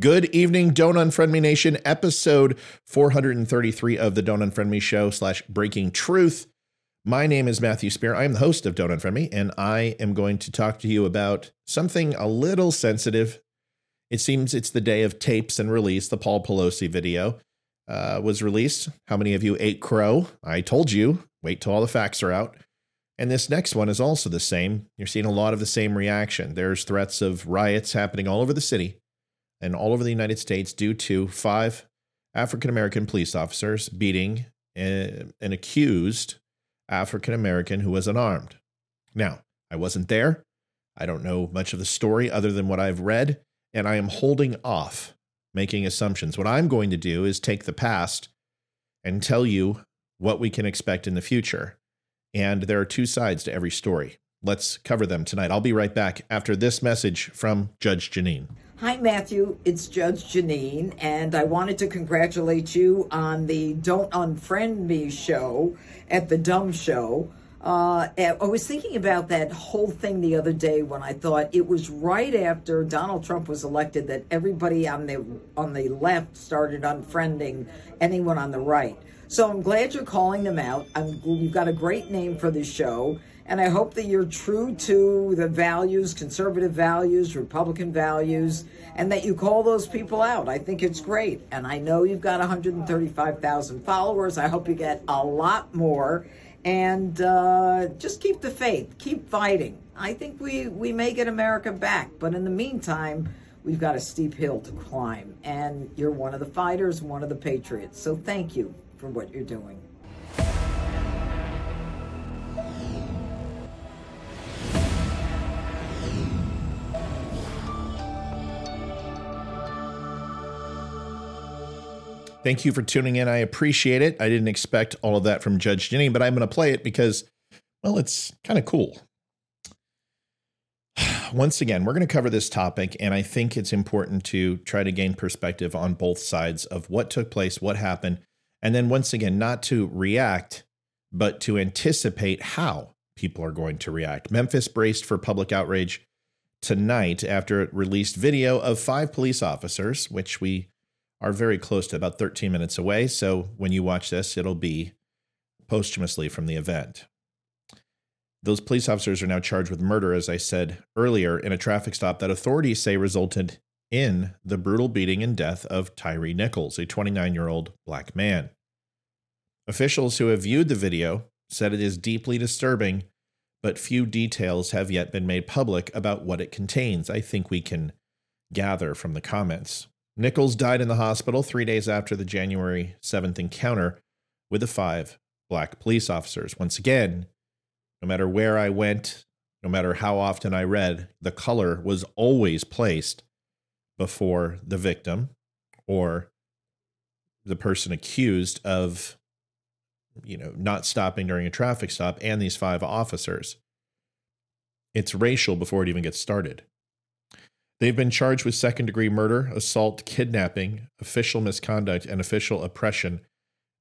Good evening, Don't Unfriend Me Nation, episode 433 of the Don't Unfriend Me Show slash Breaking Truth. My name is Matthew Spear. I am the host of Don't Unfriend Me, and I am going to talk to you about something a little sensitive. It seems it's the day of tapes and release. The Paul Pelosi video uh, was released. How many of you ate crow? I told you. Wait till all the facts are out. And this next one is also the same. You're seeing a lot of the same reaction. There's threats of riots happening all over the city and all over the United States due to five African American police officers beating eh, an accused African American who was unarmed. Now, I wasn't there. I don't know much of the story other than what I've read, and I am holding off making assumptions. What I'm going to do is take the past and tell you what we can expect in the future. And there are two sides to every story. Let's cover them tonight. I'll be right back after this message from Judge Jeanine. Hi, Matthew. It's Judge Jeanine, and I wanted to congratulate you on the Don't Unfriend Me show at the Dumb Show. Uh, I was thinking about that whole thing the other day when I thought it was right after Donald Trump was elected that everybody on the on the left started unfriending anyone on the right. So I'm glad you're calling them out. I'm, you've got a great name for the show, and I hope that you're true to the values, conservative values, Republican values, and that you call those people out. I think it's great. And I know you've got 135,000 followers. I hope you get a lot more. And uh, just keep the faith, keep fighting. I think we, we may get America back. But in the meantime, we've got a steep hill to climb. And you're one of the fighters, one of the patriots. So thank you for what you're doing. Thank you for tuning in. I appreciate it. I didn't expect all of that from Judge Jenny, but I'm going to play it because, well, it's kind of cool. Once again, we're going to cover this topic, and I think it's important to try to gain perspective on both sides of what took place, what happened, and then once again, not to react, but to anticipate how people are going to react. Memphis braced for public outrage tonight after it released video of five police officers, which we are very close to about 13 minutes away. So when you watch this, it'll be posthumously from the event. Those police officers are now charged with murder, as I said earlier, in a traffic stop that authorities say resulted in the brutal beating and death of Tyree Nichols, a 29 year old black man. Officials who have viewed the video said it is deeply disturbing, but few details have yet been made public about what it contains. I think we can gather from the comments. Nichols died in the hospital three days after the January 7th encounter with the five black police officers. Once again, no matter where I went, no matter how often I read, the color was always placed before the victim or the person accused of you know not stopping during a traffic stop and these five officers it's racial before it even gets started They've been charged with second degree murder, assault, kidnapping, official misconduct, and official oppression,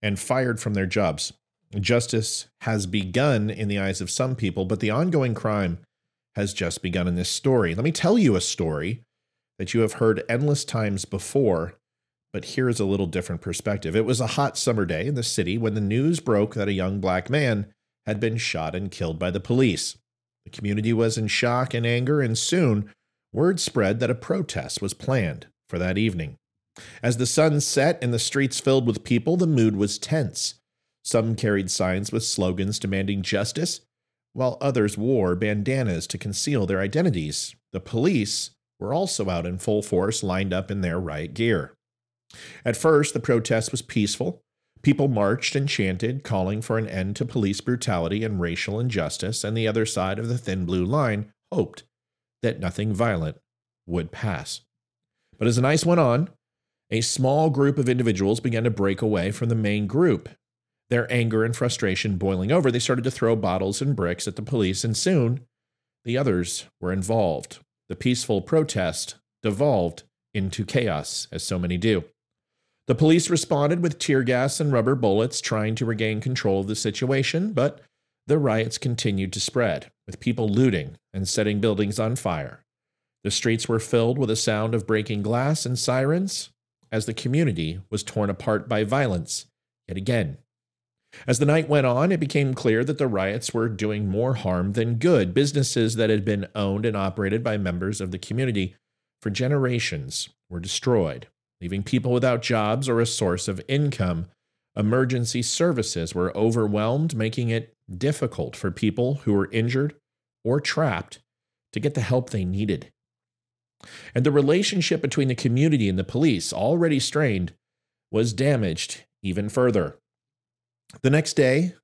and fired from their jobs. Justice has begun in the eyes of some people, but the ongoing crime has just begun in this story. Let me tell you a story that you have heard endless times before, but here is a little different perspective. It was a hot summer day in the city when the news broke that a young black man had been shot and killed by the police. The community was in shock and anger, and soon word spread that a protest was planned for that evening. As the sun set and the streets filled with people, the mood was tense. Some carried signs with slogans demanding justice, while others wore bandanas to conceal their identities. The police were also out in full force, lined up in their riot gear. At first, the protest was peaceful. People marched and chanted, calling for an end to police brutality and racial injustice, and the other side of the thin blue line hoped that nothing violent would pass. But as the night went on, a small group of individuals began to break away from the main group. Their anger and frustration boiling over, they started to throw bottles and bricks at the police, and soon the others were involved. The peaceful protest devolved into chaos, as so many do. The police responded with tear gas and rubber bullets, trying to regain control of the situation, but the riots continued to spread, with people looting and setting buildings on fire. The streets were filled with a sound of breaking glass and sirens as the community was torn apart by violence yet again. As the night went on, it became clear that the riots were doing more harm than good. Businesses that had been owned and operated by members of the community for generations were destroyed, leaving people without jobs or a source of income. Emergency services were overwhelmed, making it difficult for people who were injured or trapped to get the help they needed. And the relationship between the community and the police, already strained, was damaged even further. The next day,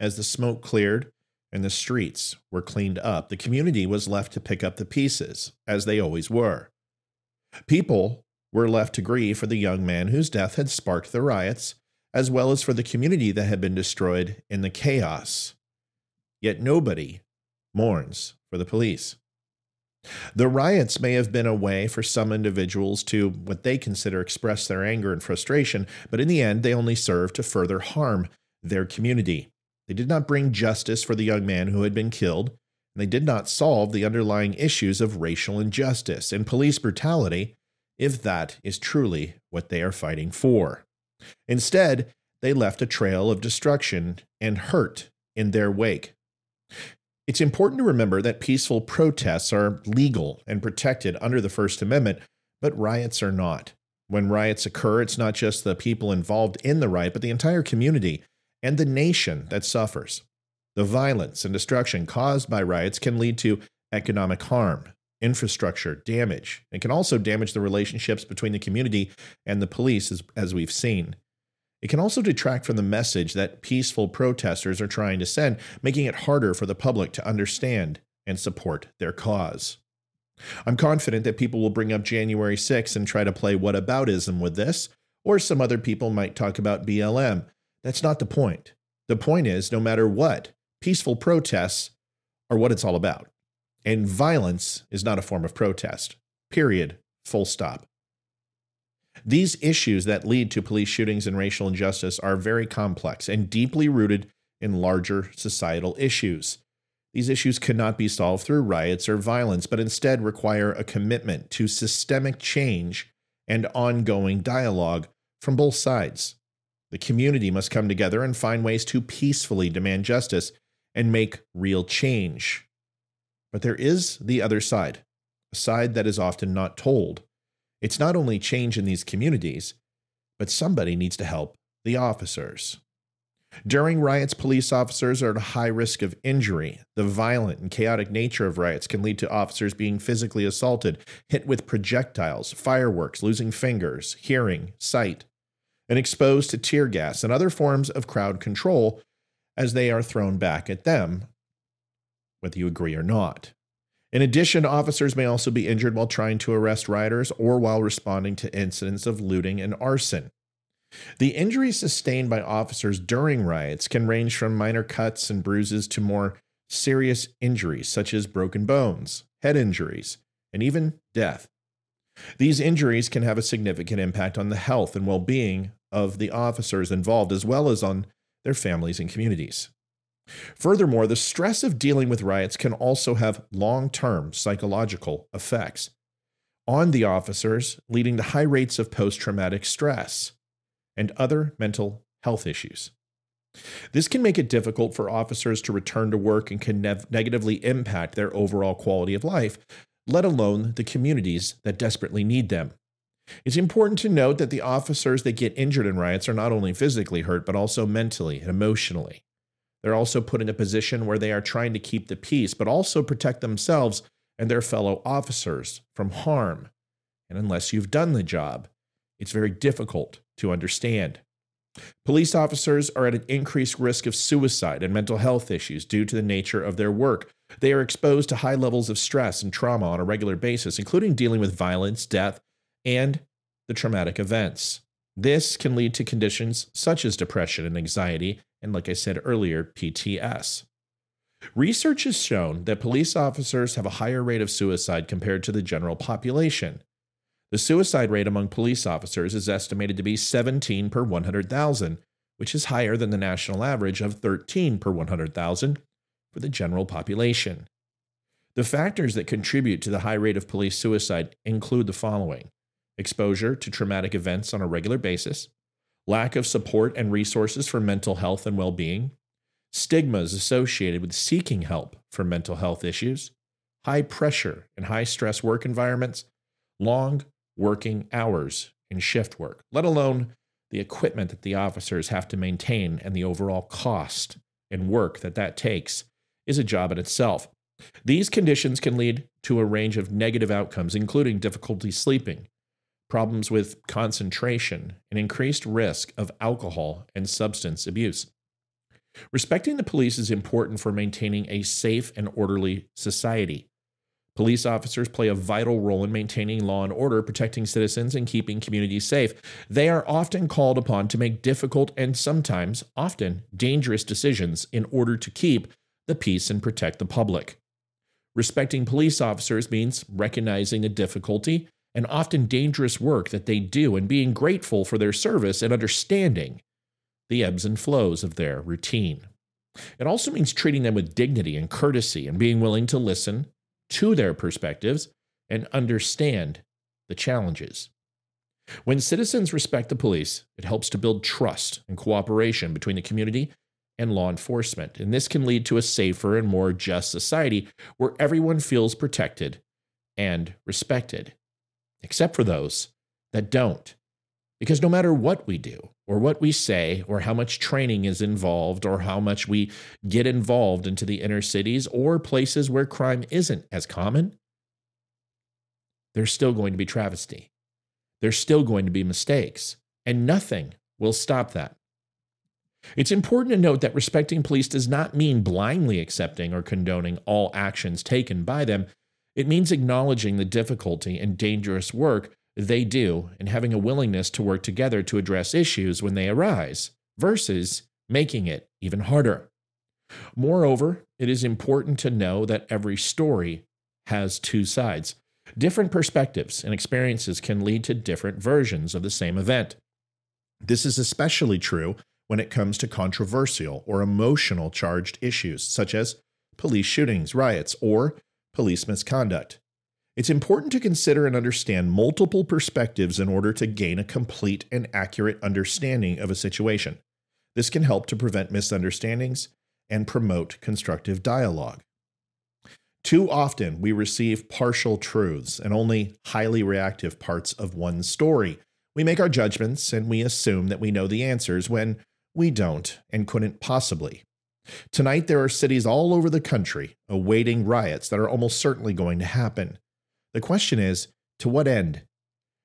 as the smoke cleared and the streets were cleaned up, the community was left to pick up the pieces, as they always were. People were left to grieve for the young man whose death had sparked the riots, as well as for the community that had been destroyed in the chaos. Yet nobody mourns for the police. The riots may have been a way for some individuals to what they consider express their anger and frustration, but in the end, they only served to further harm their community. They did not bring justice for the young man who had been killed, and they did not solve the underlying issues of racial injustice and police brutality, if that is truly what they are fighting for. Instead, they left a trail of destruction and hurt in their wake. It's important to remember that peaceful protests are legal and protected under the First Amendment, but riots are not. When riots occur, it's not just the people involved in the riot, but the entire community and the nation that suffers. The violence and destruction caused by riots can lead to economic harm, infrastructure damage, and can also damage the relationships between the community and the police, as, as we've seen. It can also detract from the message that peaceful protesters are trying to send, making it harder for the public to understand and support their cause. I'm confident that people will bring up January 6 and try to play whataboutism with this, or some other people might talk about BLM. That's not the point. The point is, no matter what, peaceful protests are what it's all about. And violence is not a form of protest. Period. Full stop. These issues that lead to police shootings and racial injustice are very complex and deeply rooted in larger societal issues. These issues cannot be solved through riots or violence, but instead require a commitment to systemic change and ongoing dialogue from both sides. The community must come together and find ways to peacefully demand justice and make real change. But there is the other side, a side that is often not told. It's not only change in these communities, but somebody needs to help the officers. During riots, police officers are at a high risk of injury. The violent and chaotic nature of riots can lead to officers being physically assaulted, hit with projectiles, fireworks, losing fingers, hearing, sight, and exposed to tear gas and other forms of crowd control as they are thrown back at them, whether you agree or not. In addition, officers may also be injured while trying to arrest rioters or while responding to incidents of looting and arson. The injuries sustained by officers during riots can range from minor cuts and bruises to more serious injuries, such as broken bones, head injuries, and even death. These injuries can have a significant impact on the health and well being of the officers involved, as well as on their families and communities. Furthermore, the stress of dealing with riots can also have long term psychological effects on the officers, leading to high rates of post traumatic stress and other mental health issues. This can make it difficult for officers to return to work and can ne- negatively impact their overall quality of life, let alone the communities that desperately need them. It's important to note that the officers that get injured in riots are not only physically hurt, but also mentally and emotionally. They're also put in a position where they are trying to keep the peace, but also protect themselves and their fellow officers from harm. And unless you've done the job, it's very difficult to understand. Police officers are at an increased risk of suicide and mental health issues due to the nature of their work. They are exposed to high levels of stress and trauma on a regular basis, including dealing with violence, death, and the traumatic events. This can lead to conditions such as depression and anxiety, and like I said earlier, PTS. Research has shown that police officers have a higher rate of suicide compared to the general population. The suicide rate among police officers is estimated to be 17 per 100,000, which is higher than the national average of 13 per 100,000 for the general population. The factors that contribute to the high rate of police suicide include the following exposure to traumatic events on a regular basis, lack of support and resources for mental health and well being, stigmas associated with seeking help for mental health issues, high pressure and high stress work environments, long working hours in shift work, let alone the equipment that the officers have to maintain and the overall cost and work that that takes is a job in itself. These conditions can lead to a range of negative outcomes, including difficulty sleeping, problems with concentration, and increased risk of alcohol and substance abuse. Respecting the police is important for maintaining a safe and orderly society. Police officers play a vital role in maintaining law and order, protecting citizens, and keeping communities safe. They are often called upon to make difficult and sometimes, often, dangerous decisions in order to keep the peace and protect the public. Respecting police officers means recognizing the difficulty and often dangerous work that they do and being grateful for their service and understanding the ebbs and flows of their routine. It also means treating them with dignity and courtesy and being willing to listen to their perspectives and understand the challenges. When citizens respect the police, it helps to build trust and cooperation between the community and law enforcement. And this can lead to a safer and more just society where everyone feels protected and respected, except for those that don't. Because no matter what we do, or what we say, or how much training is involved, or how much we get involved into the inner cities or places where crime isn't as common, there's still going to be travesty. There's still going to be mistakes, and nothing will stop that. It's important to note that respecting police does not mean blindly accepting or condoning all actions taken by them. It means acknowledging the difficulty and dangerous work they do and having a willingness to work together to address issues when they arise, versus making it even harder. Moreover, it is important to know that every story has two sides. Different perspectives and experiences can lead to different versions of the same event. This is especially true when it comes to controversial or emotional charged issues, such as police shootings, riots, or police misconduct. It's important to consider and understand multiple perspectives in order to gain a complete and accurate understanding of a situation. This can help to prevent misunderstandings and promote constructive dialogue. Too often, we receive partial truths and only highly reactive parts of one story. We make our judgments and we assume that we know the answers when we don't and couldn't possibly. Tonight, there are cities all over the country awaiting riots that are almost certainly going to happen. The question is to what end?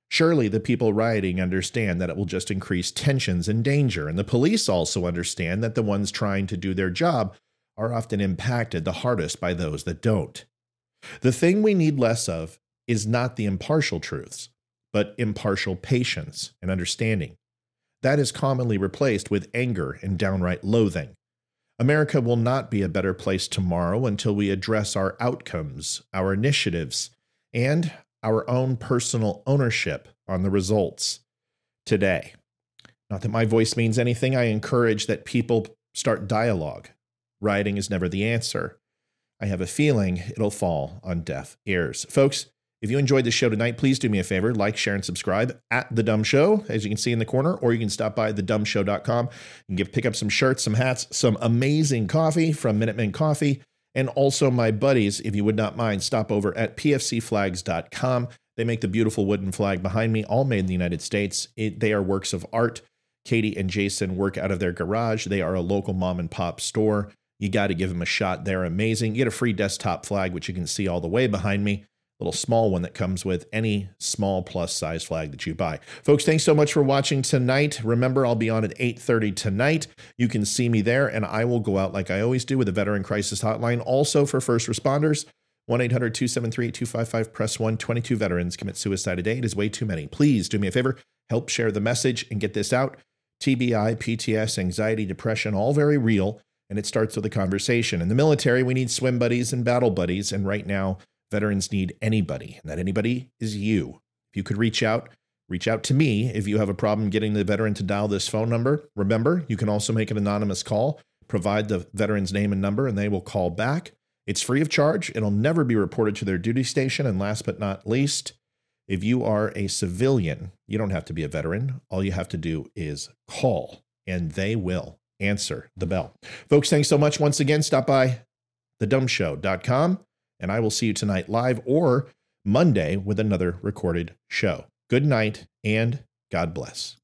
Surely the people rioting understand that it will just increase tensions and danger, and the police also understand that the ones trying to do their job are often impacted the hardest by those that don't. The thing we need less of is not the impartial truths, but impartial patience and understanding. That is commonly replaced with anger and downright loathing. America will not be a better place tomorrow until we address our outcomes, our initiatives, and our own personal ownership on the results today. Not that my voice means anything, I encourage that people start dialogue. Rioting is never the answer. I have a feeling it'll fall on deaf ears. Folks, if you enjoyed the show tonight, please do me a favor like, share, and subscribe at The Dumb Show, as you can see in the corner, or you can stop by thedumbshow.com and get, pick up some shirts, some hats, some amazing coffee from Minutemen Coffee. And also, my buddies, if you would not mind, stop over at pfcflags.com. They make the beautiful wooden flag behind me, all made in the United States. It, they are works of art. Katie and Jason work out of their garage. They are a local mom and pop store. You got to give them a shot. They're amazing. You get a free desktop flag, which you can see all the way behind me little small one that comes with any small plus size flag that you buy. Folks, thanks so much for watching tonight. Remember, I'll be on at 8:30 tonight. You can see me there and I will go out like I always do with a veteran crisis hotline also for first responders. 1-800-273-8255 press 1 22 veterans commit suicide a day. It is way too many. Please do me a favor, help share the message and get this out. TBI, PTS, anxiety, depression, all very real and it starts with a conversation. In the military, we need swim buddies and battle buddies and right now veterans need anybody, and that anybody is you. If you could reach out, reach out to me if you have a problem getting the veteran to dial this phone number. Remember, you can also make an anonymous call, provide the veteran's name and number, and they will call back. It's free of charge. It'll never be reported to their duty station. And last but not least, if you are a civilian, you don't have to be a veteran. All you have to do is call, and they will answer the bell. Folks, thanks so much once again. Stop by thedumbshow.com, and I will see you tonight live or Monday with another recorded show. Good night and God bless.